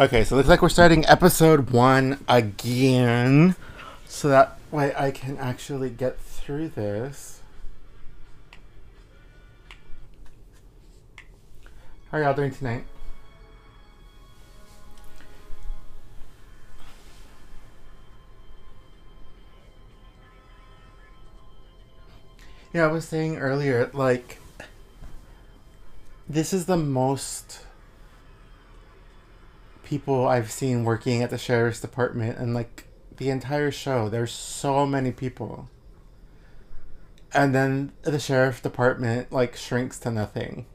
Okay, so it looks like we're starting episode one again. So that way I can actually get through this. How are y'all doing tonight? Yeah, I was saying earlier, like, this is the most people I've seen working at the sheriff's department, and like the entire show, there's so many people. And then the sheriff department like shrinks to nothing.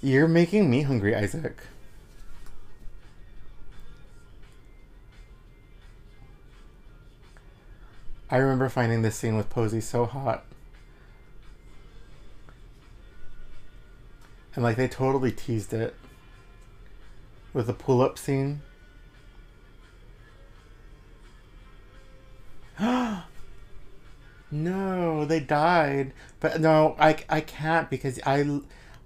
You're making me hungry, Isaac. I remember finding this scene with Posey so hot. And like they totally teased it with the pull up scene. no, they died. But no, I, I can't because I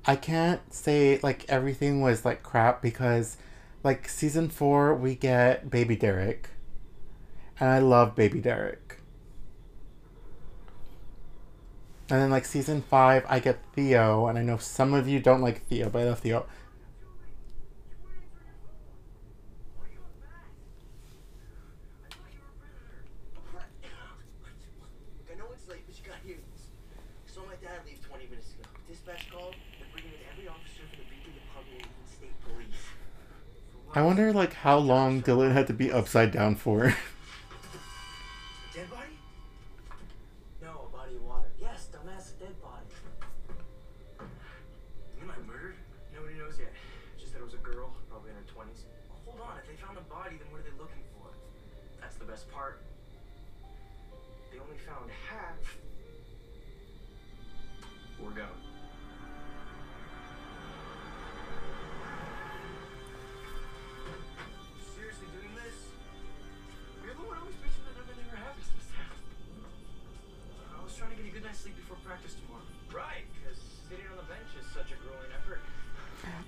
I can't say like everything was like crap because like season 4 we get baby Derek. And I love baby Derek. And then like season five, I get Theo, and I know some of you don't like Theo, but I love Theo. I wonder like how long Dylan had to be upside down for.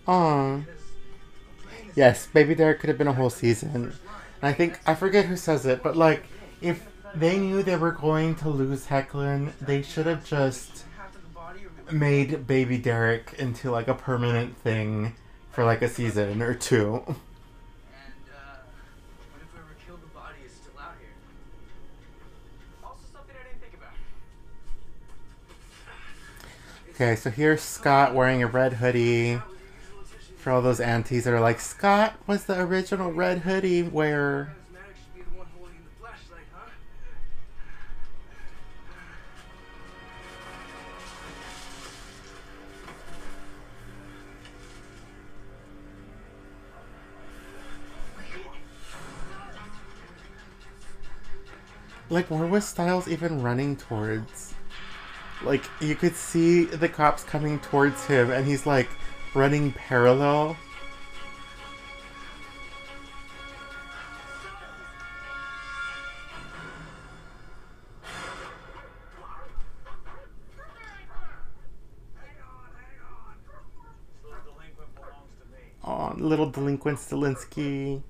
Aww. Yes, Baby Derek could have been a whole season. And I think, I forget who says it, but like, if they knew they were going to lose Hoechlin, they should have just made Baby Derek into like a permanent thing for like a season or two. Okay, so here's Scott wearing a red hoodie for all those aunties that are like, Scott was the original red hoodie wearer. Like, where was Stiles even running towards? Like, you could see the cops coming towards him, and he's like, running parallel. Oh, little delinquent Stilinski.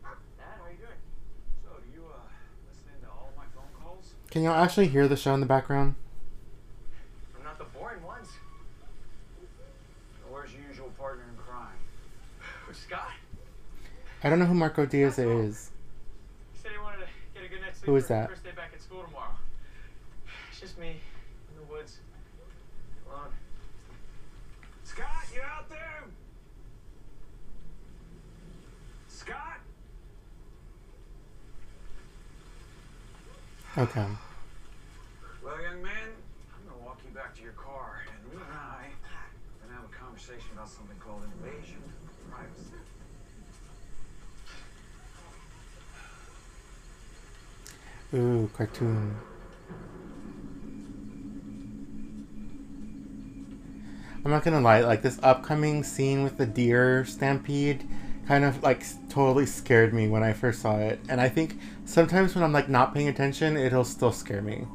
Can y'all actually hear the show in the background? I don't know who Marco Diaz is. Who is that? First day back at school tomorrow. It's just me in the woods. Alone. Scott, you out there? Scott? Okay. Well, young man, I'm gonna walk you back to your car, and you and I are gonna have a conversation about something called invasion of privacy. Ooh, cartoon. I'm not gonna lie, like this upcoming scene with the deer stampede kind of like totally scared me when I first saw it. And I think sometimes when I'm like not paying attention, it'll still scare me.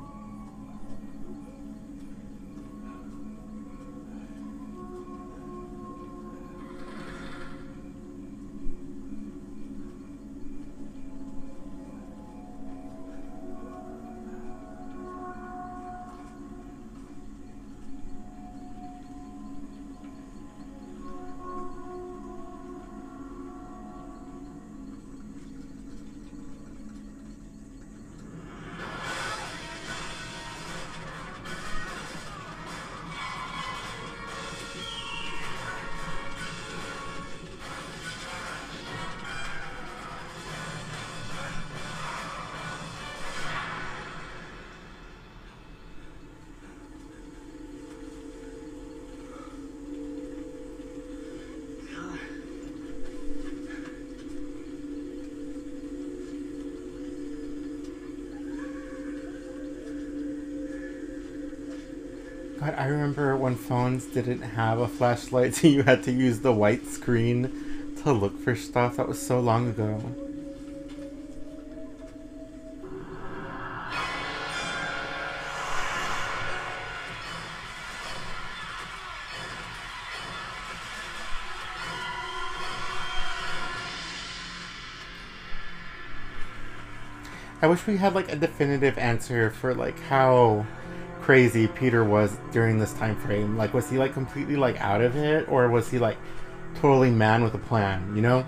I remember when phones didn't have a flashlight, so you had to use the white screen to look for stuff. That was so long ago. I wish we had like a definitive answer for like how crazy Peter was during this time frame. Like was he like completely like out of it or was he like totally man with a plan, you know?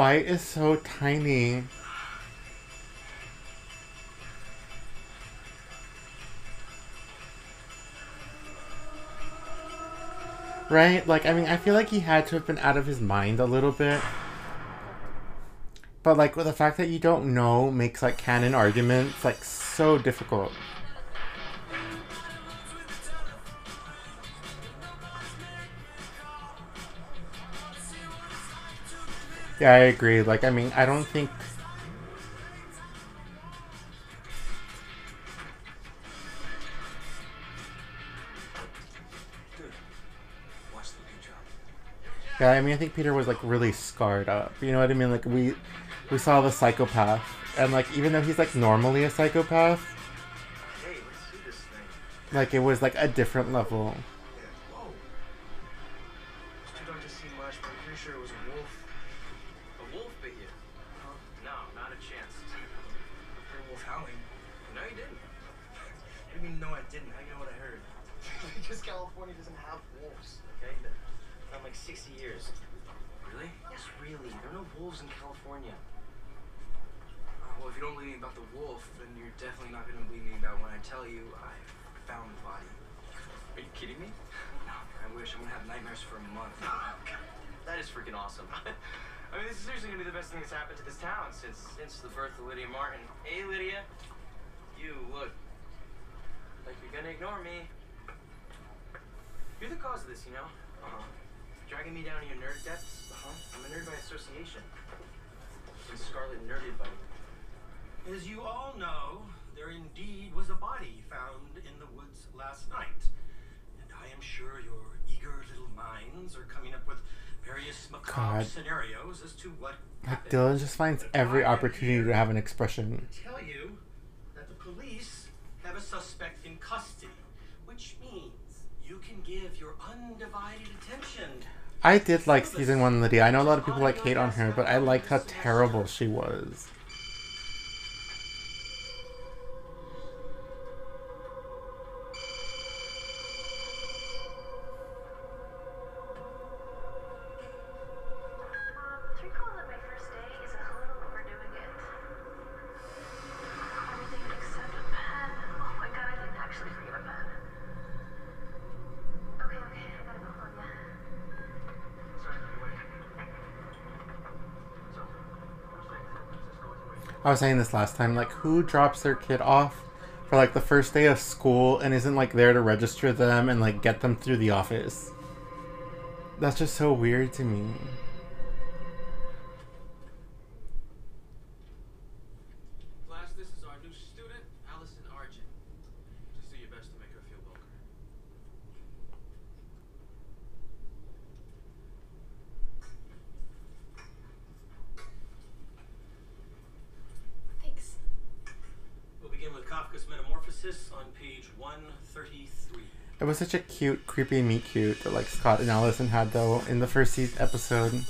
Bite is so tiny. Right? Like, I mean, I feel like he had to have been out of his mind a little bit. But, like, with the fact that you don't know makes, like, canon arguments, like, so difficult. Yeah, I agree. Like, I mean, I don't think. Yeah, I mean, I think Peter was like really scarred up. You know what I mean? Like we, we saw the psychopath, and like even though he's like normally a psychopath, like it was like a different level. Seriously gonna be the best thing that's happened to this town since since the birth of Lydia Martin. Hey, Lydia, you look like you're gonna ignore me. You're the cause of this, you know. Uh-huh. Dragging me down to your nerd depths. Uh-huh. I'm a nerd by association. And Scarlet nerded by you. As you all know, there indeed was a body found in the woods last night. And I am sure your eager little minds are coming up with God. scenarios as to what Like. Dylan just finds every opportunity to have an expression. Tell you that the police have a suspect in custody, which means you can give your undivided attention. I did like season one Lydia. I know a lot of people like hate on her, but I liked how terrible she was. I was saying this last time, like who drops their kid off for like the first day of school and isn't like there to register them and like get them through the office? That's just so weird to me. Class, this is our new student, Allison Argent. Just do your best to make her feel welcome. Thanks. We'll Metamorphosis on page 133. It was such a cute, creepy meet cute that like Scott and Allison had though in the first season episode.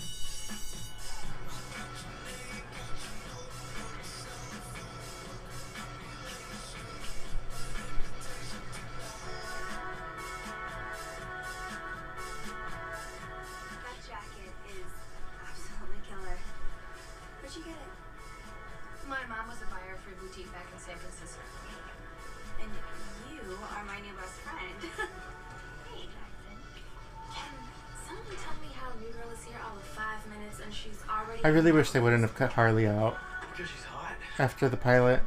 Wish they wouldn't have cut Harley out Because she's hot. after the pilot.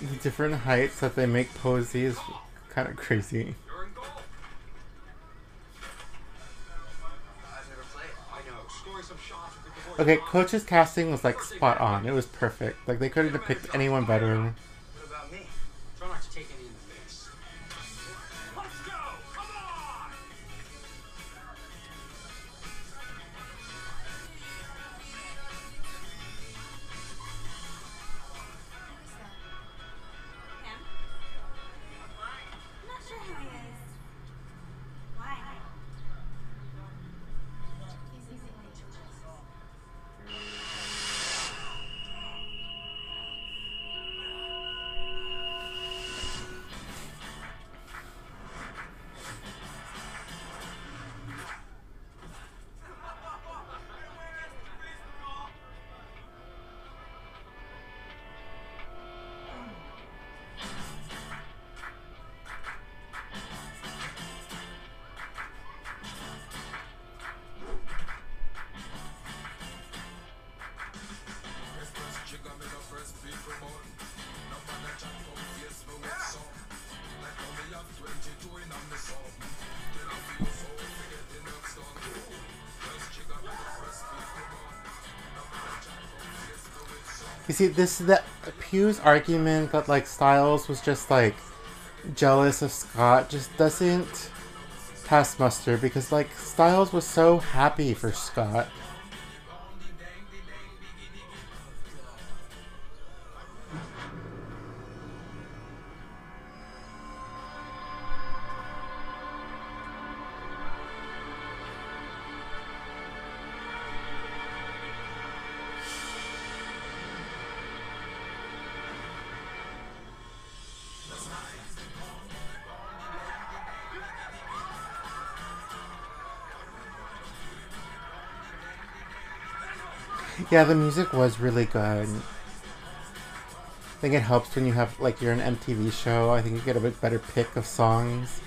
The different heights that they make Posey is kind of crazy. Okay, Coach's casting was like spot on. It was perfect. Like they couldn't have picked anyone better. You see, this is the Pew's argument that like Stiles was just like jealous of Scott just doesn't pass muster because like Stiles was so happy for Scott. Yeah, the music was really good. I think it helps when you have like you're an MTV show. I think you get a bit better pick of songs.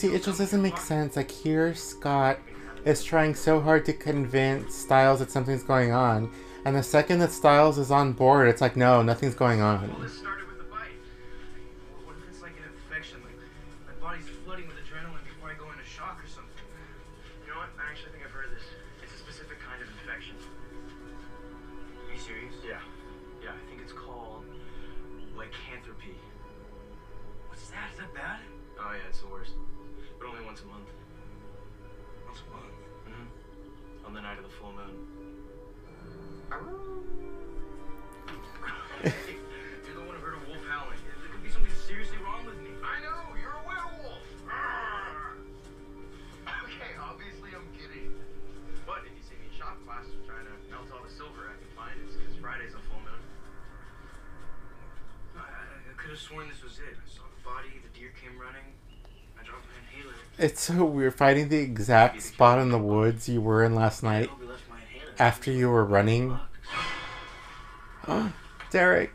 See, it just doesn't make sense. Like here, Scott is trying so hard to convince Stiles that something's going on, and the second that Stiles is on board, it's like, no, nothing's going on. Mm-hmm. The full moon. You're the one who heard a wolf howling. There could be something seriously wrong with me. I know, you're a werewolf. Okay, obviously I'm kidding. But if you see me in shop class trying to melt all the silver I can find, it's because Friday's a full moon. I, I, I could have sworn this was it. I saw the body, the deer came running. It's so weird finding the exact spot in the woods you were in last night after you were running. Derek.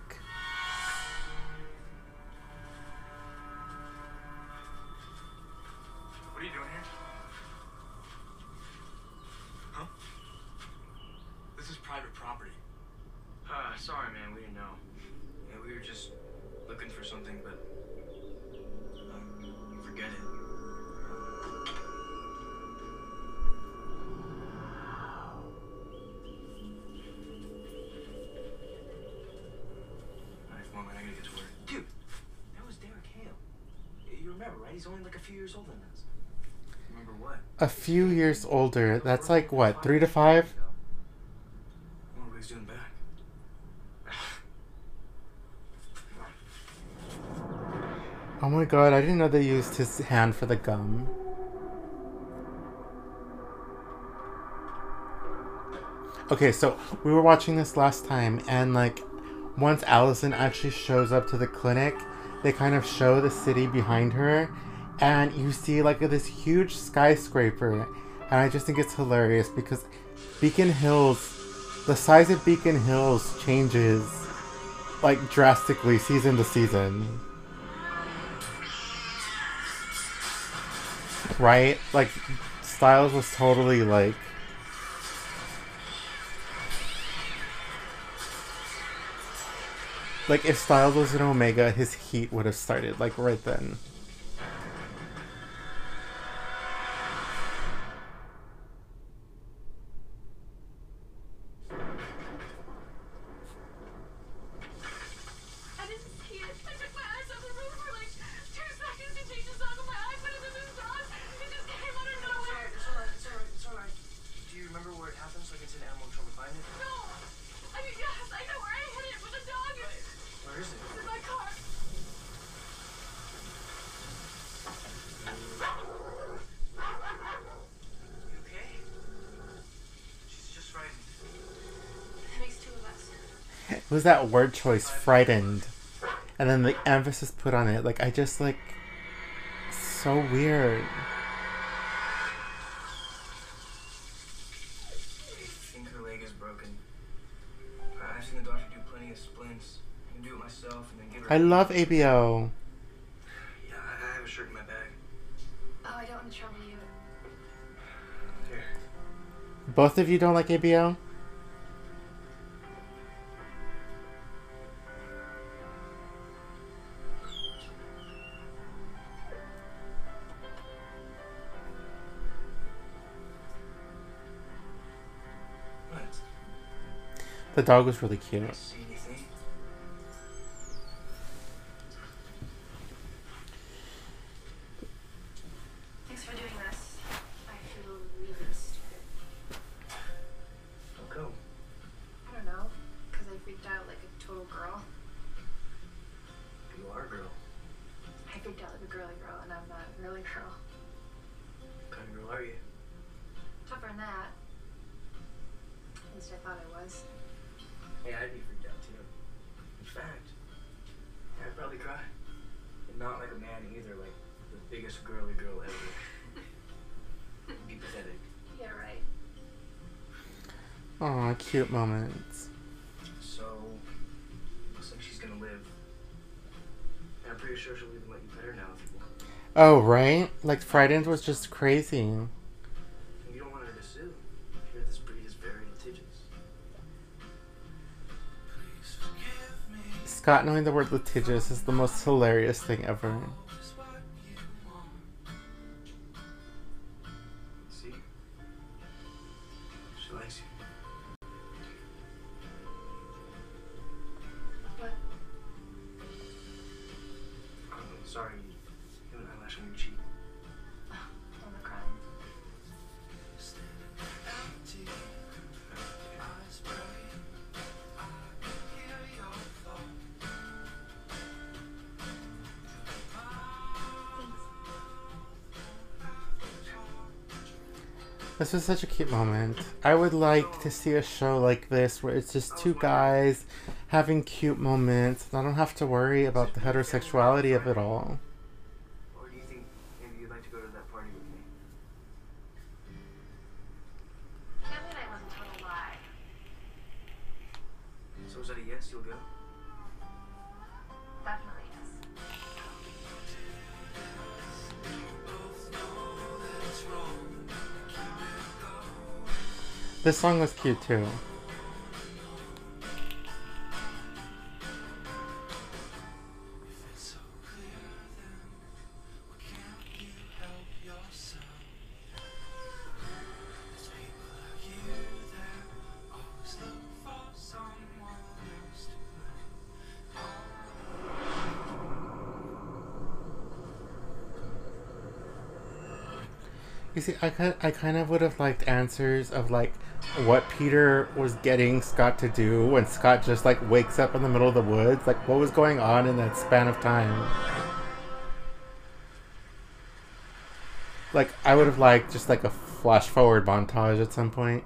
Older. That's like what, three to five? What were we doing back? Oh my god, I didn't know they used his hand for the gum. Okay, so we were watching this last time, and like, once Allison actually shows up to the clinic, they kind of show the city behind her, and you see like this huge skyscraper, and I just think it's hilarious because Beacon Hills, the size of Beacon Hills changes like drastically season to season. right? Like Stiles was totally like like if Stiles was an Omega, his heat would have started like right then. Was that word choice, frightened. And then the emphasis put on it. Like I just like so weird. I think her leg is broken. I- I've seen the doctor do plenty of splints. I can do it myself and then give her. I love ABO. Yeah, I I have a shirt in my bag. Oh, I don't want to trouble you. Here. Both of you don't like ABO? Tougher than that. At least I thought I was. Hey, I'd be freaked out too. In fact, I'd probably cry. And not like a man either, like the biggest girly girl ever. It'd be pathetic. Yeah, right. Aw, cute moments. So, looks like she's gonna live. And I'm pretty sure she'll even let you pet her now if you want. Oh, right? Like frightened was just crazy. Scott knowing the word litigious is the most hilarious thing ever. This was such a cute moment. I would like to see a show like this where it's just two guys having cute moments. I don't have to worry about the heterosexuality of it all. This song was cute too. You see, I, I kind of would have liked answers of like what Peter was getting Scott to do when Scott just like wakes up in the middle of the woods. Like, what was going on in that span of time? Like, I would have liked just like a flash forward montage at some point.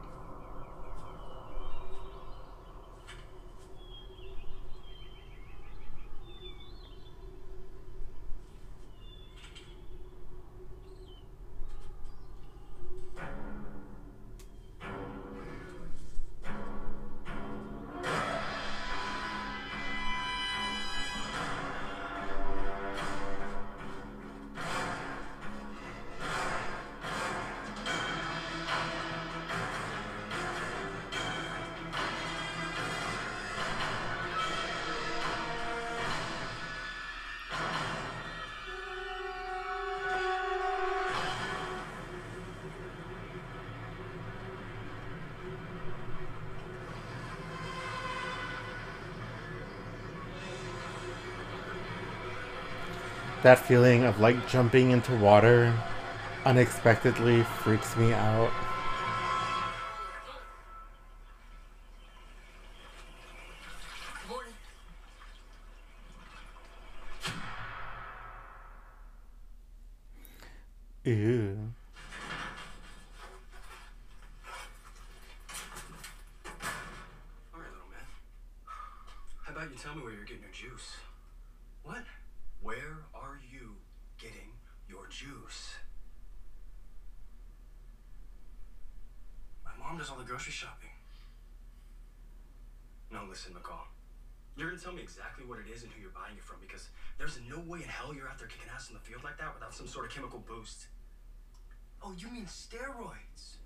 That feeling of like jumping into water unexpectedly freaks me out. Ew. All right, little man. How about you tell me where you're getting your juice? What? Where are you getting your juice? My mom does all the grocery shopping. No, listen, McCall. You're gonna tell me exactly what it is and who you're buying it from because there's no way in hell you're out there kicking ass in the field like that without some sort of chemical boost. Oh, you mean steroids?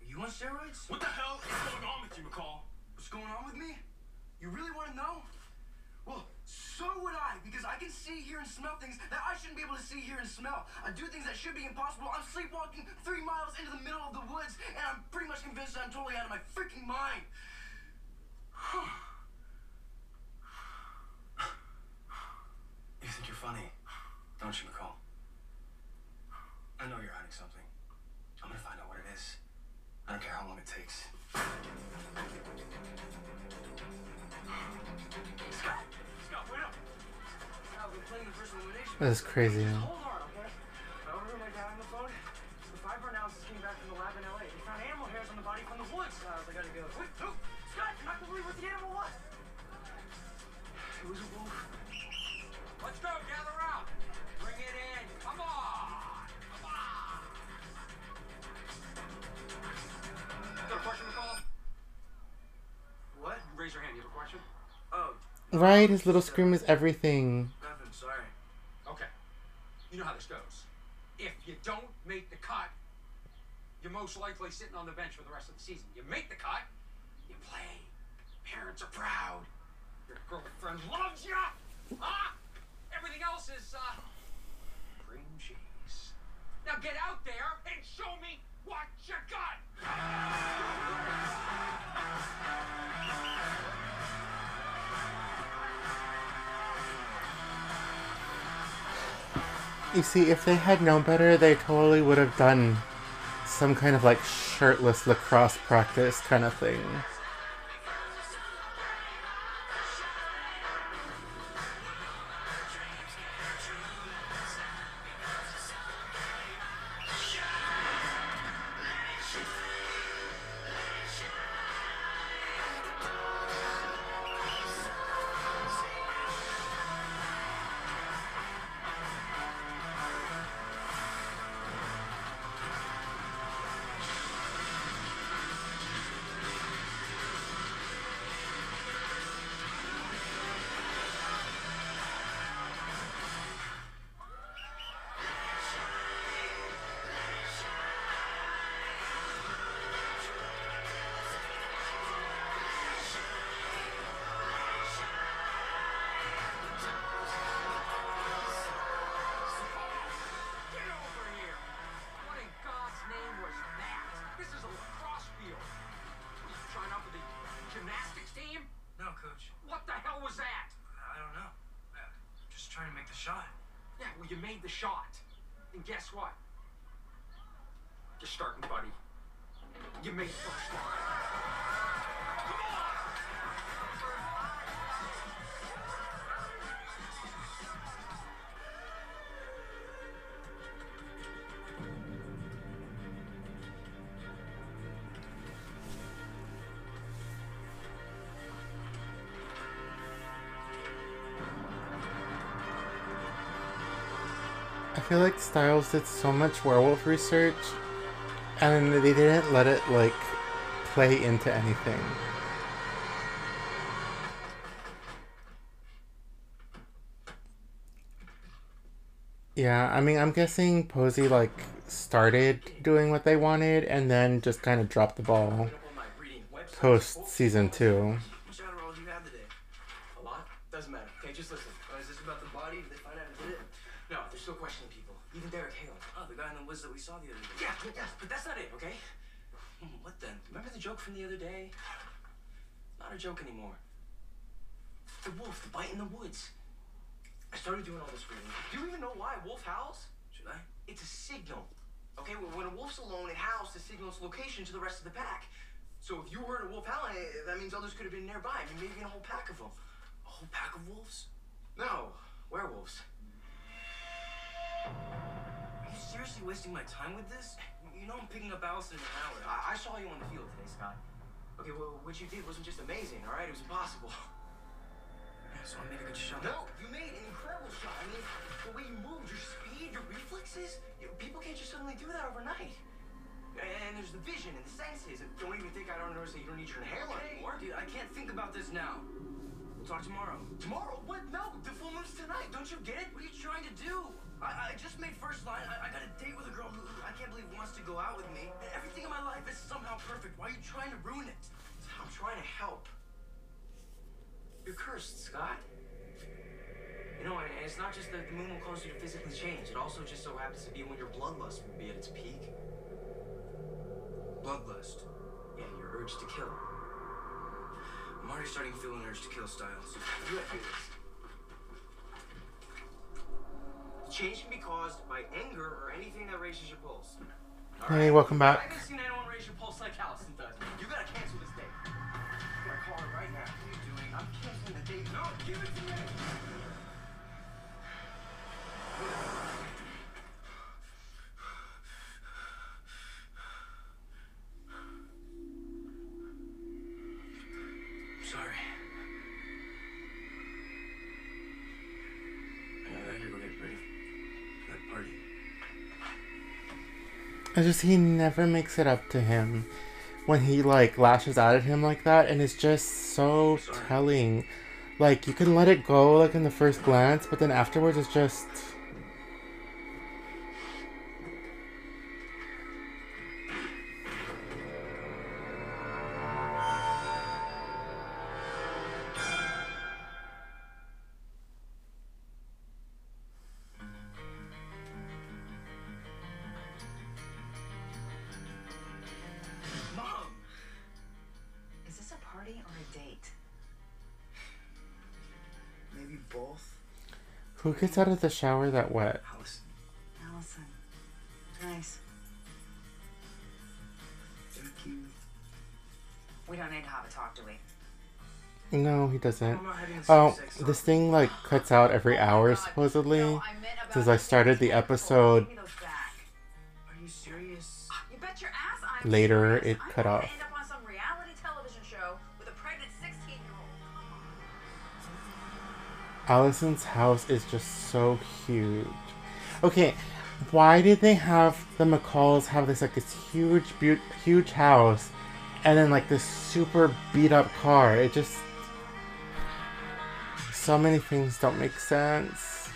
Are you on steroids? What the hell is going on with you, McCall? What's going on with me? You really want to know? Well, so would I, because I can see, hear, and smell things that I shouldn't be able to see, hear, and smell. I do things that should be impossible. I'm sleepwalking three miles into the middle of the woods, and I'm pretty much convinced I'm totally out of my freaking mind. you think you're funny, don't you, McCall? I know you're hiding something. I'm gonna find out what it is. I don't care how long it takes. That's crazy. Hold on, okay? I overheard my dad on the phone. The fiber analysis came back from the lab in LA. They found animal hairs on the body from the woods. They gotta go. Wait, no! Scott, you're not gonna believe what the animal was! It was a wolf. Let's go, gather around. Bring it in. Come on. Come on. Got a question, McCall? What? Raise your hand. You have a question? Oh, Right? His little scream is everything. nothing, sorry. Okay. You know how this goes. If you don't make the cut, you're most likely sitting on the bench for the rest of the season. You make the cut, you play. Parents are proud. Your girlfriend loves you. Huh? Everything else is, uh, cream cheese. Now get out there and show me what you got. You see, if they had known better, they totally would have done some kind of like shirtless lacrosse practice kind of thing. you made the shot. And guess what? You're starting, buddy. You made first line. I feel like Stiles did so much werewolf research and they didn't let it like play into anything. Yeah, I mean, I'm guessing Posey like started doing what they wanted and then just kind of dropped the ball post season 2. The guy in the woods that we saw the other day. Yeah, but- yes, but that's not it, okay? Hmm, What then? Remember the joke from the other day? Not a joke anymore. The wolf, the bite in the woods. I started doing all this reading. Do you even know why a wolf howls? Should I? It's a signal. Okay, when a wolf's alone, it howls to signal its location to the rest of the pack. So if you heard a wolf howling, eh, that means others could have been nearby. I mean, maybe a whole pack of them. A whole pack of wolves? No, werewolves. Seriously wasting my time with this? You know I'm picking up Allison and Howard. I, I saw you on the field today, Scott. Okay, well, what you did wasn't just amazing, all right? It was impossible. So I made a good shot. No, you made an incredible shot. I mean, the way you moved, your speed, your reflexes. You, people can't just suddenly do that overnight. And there's the vision and the senses. And don't even think I don't notice that you don't need your inhaler anymore. Dude, I can't think about this now. We'll talk tomorrow. Tomorrow? What? No, the full moon's tonight. Don't you get it? What are you trying to do? I, I just made first line. I, I got a date with a girl who who I can't believe wants to go out with me. And everything in my life is somehow perfect. Why are you trying to ruin it? I'm trying to help. You're cursed, Scott. You know, and it's not just that the moon will cause you to physically change. It also just so happens to be when your bloodlust will be at its peak. Bloodlust? Yeah, your urge to kill. I'm already starting to feel an urge to kill, Stiles. You gotta do this. The change can be caused by anger or anything that raises your pulse. All Hey, right? welcome I back. haven't seen anyone raise your pulse like Allison does. You gotta cancel this date. I'm gonna call her right now. What are you doing? I'm canceling the date. No, give it to me. I just he never makes it up to him when he like lashes out at him like that and it's just so telling. Like you can let it go like in the first glance, but then afterwards it's just who gets out of the shower that wet? Allison. Allison. Nice. Thank you. We don't need to have a talk, do we? No, he doesn't. I'm not having a Oh, this thing like cuts out every oh hour supposedly. Since I started the episode Give me those back. Allison's house is just so huge. Okay, why did they have the McCalls have this like this huge, bu- huge house, and then like this super beat up car? It just so many things don't make sense.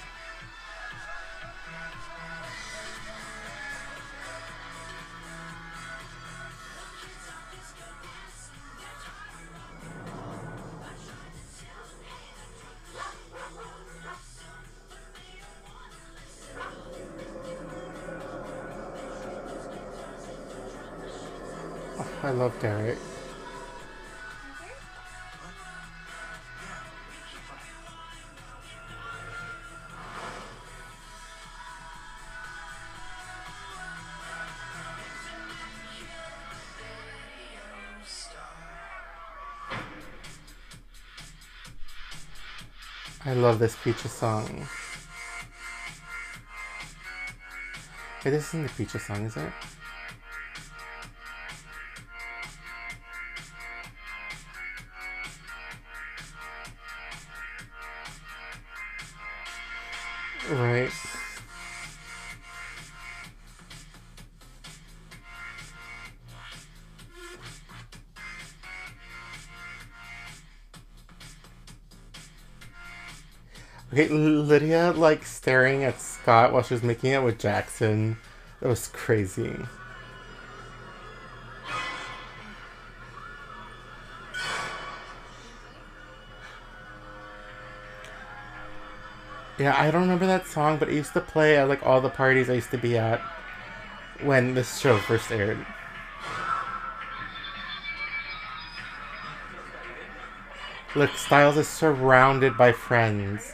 Love this Peaches song. Hey, this isn't the Peaches song, is it? Okay, Lydia like staring at Scott while she was making it with Jackson. That was crazy. Yeah, I don't remember that song, but it used to play at like all the parties I used to be at when this show first aired. Look, Stiles is surrounded by friends.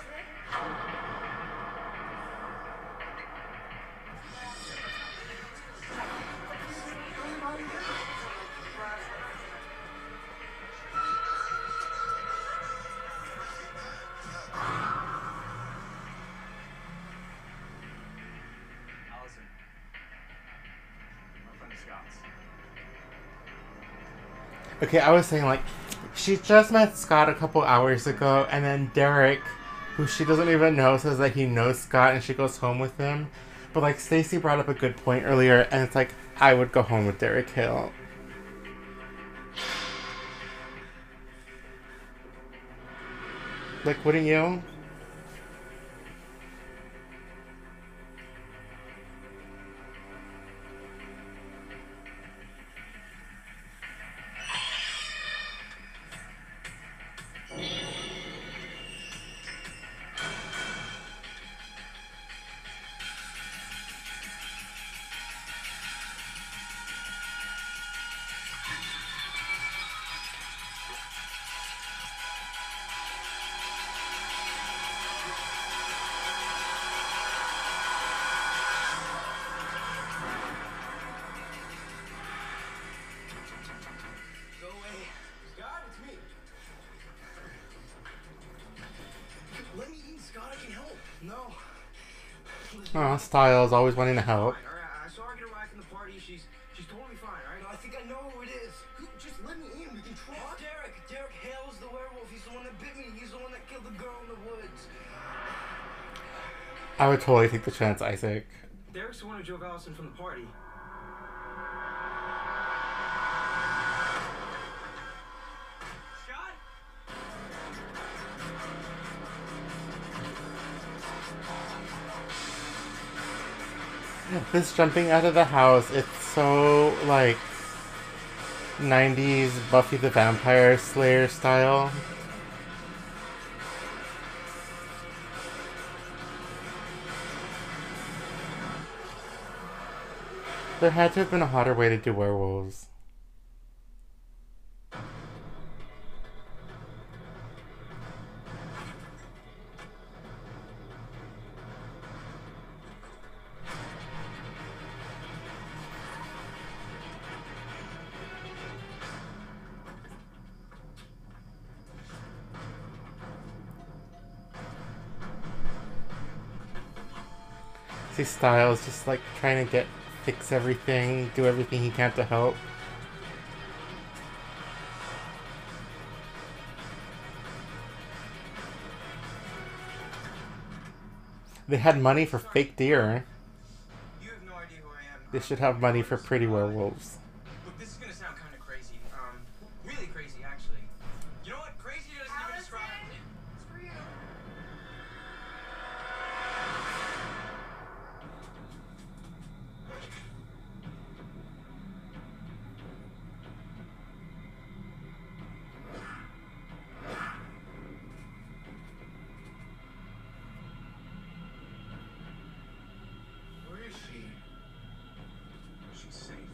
Okay, I was saying like she just met Scott a couple hours ago, and then Derek, who she doesn't even know, says that he knows Scott, and she goes home with him. But like Stacy brought up a good point earlier, and it's like I would go home with Derek Hale. Like, wouldn't you? Stiles always wanting to help. Fine, all right. I saw her get a ride from the party. She's she's totally fine, all right? I think I know who it is. Just let me in. We can talk. It's Derek. Derek Hale's the werewolf. He's the one that bit me. He's the one that killed the girl in the woods. I would totally take the chance, Isaac. Derek's the one who drove Allison from the party. This jumping out of the house, it's so like 90s Buffy the Vampire Slayer style. There had to have been a hotter way to do werewolves. Stiles just like trying to get fix everything, do everything he can to help. They had money for fake deer. You have no idea who I am. They should have money for pretty werewolves. She's safe.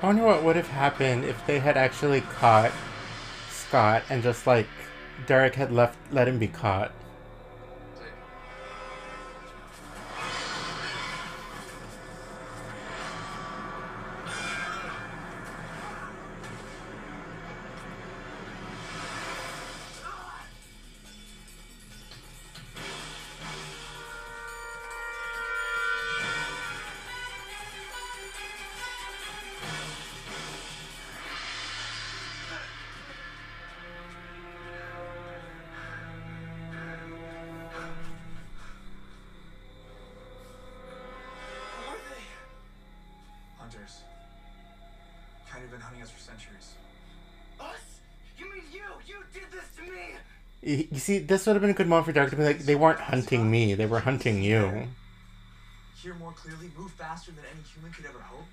I wonder what would have happened if they had actually caught Scott and just like Derek had left let him be caught. Been hunting us for centuries. Us? You mean you? You did this to me! You see, this would have been a good moment for Derek to be like, they weren't hunting me, they were hunting you. Hear more clearly, move faster than any human could ever hope.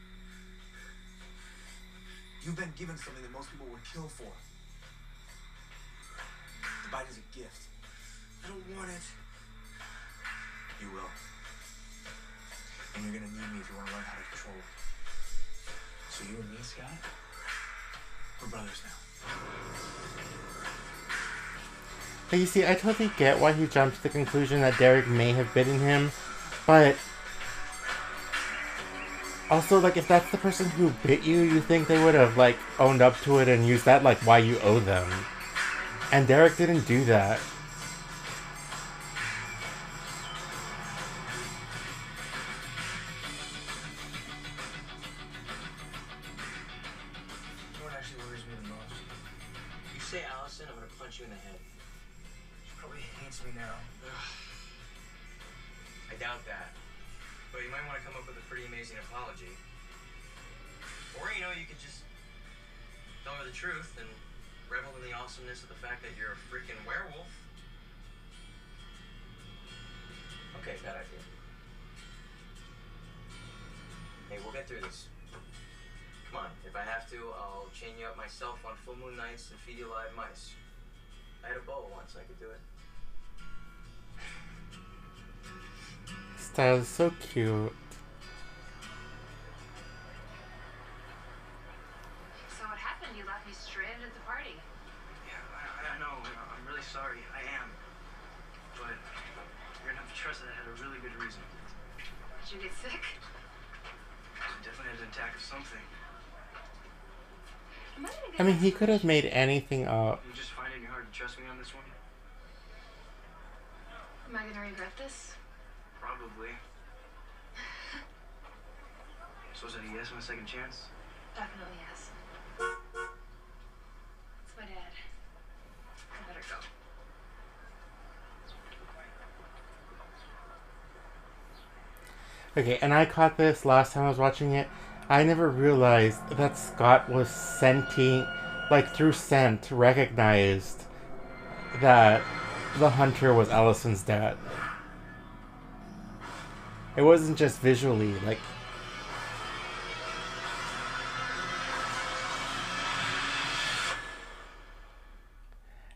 You've been given something that most people would kill for. The bite is a gift. I don't want it. You will. And you're gonna need me if you want to learn how to control it. So you and me, Scott, we're brothers now. But you see, I totally get why he jumped to the conclusion that Derek may have bitten him, but also, like, if that's the person who bit you, you think they would have, like, owned up to it and used that, like, why you owe them. And Derek didn't do that. Myself on full moon nights and feed you live mice. I had a boa once, I could do it. Stiles is so cute. Could have made anything up. You just find it hard to trust me on this one? Am I gonna regret this? Probably. So is that a yes on a second chance? Definitely yes. It's my dad. I better go. Okay, and I caught this last time I was watching it. I never realized that Scott was scenting, like through scent, recognized that the hunter was Allison's dad. It wasn't just visually, like.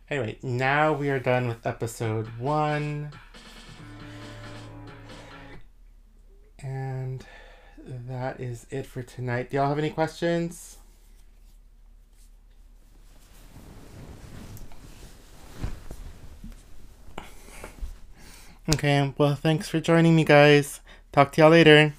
Anyway, now we are done with episode one. And that is it for tonight. Do y'all have any questions? Okay, well, thanks for joining me, guys. Talk to y'all later.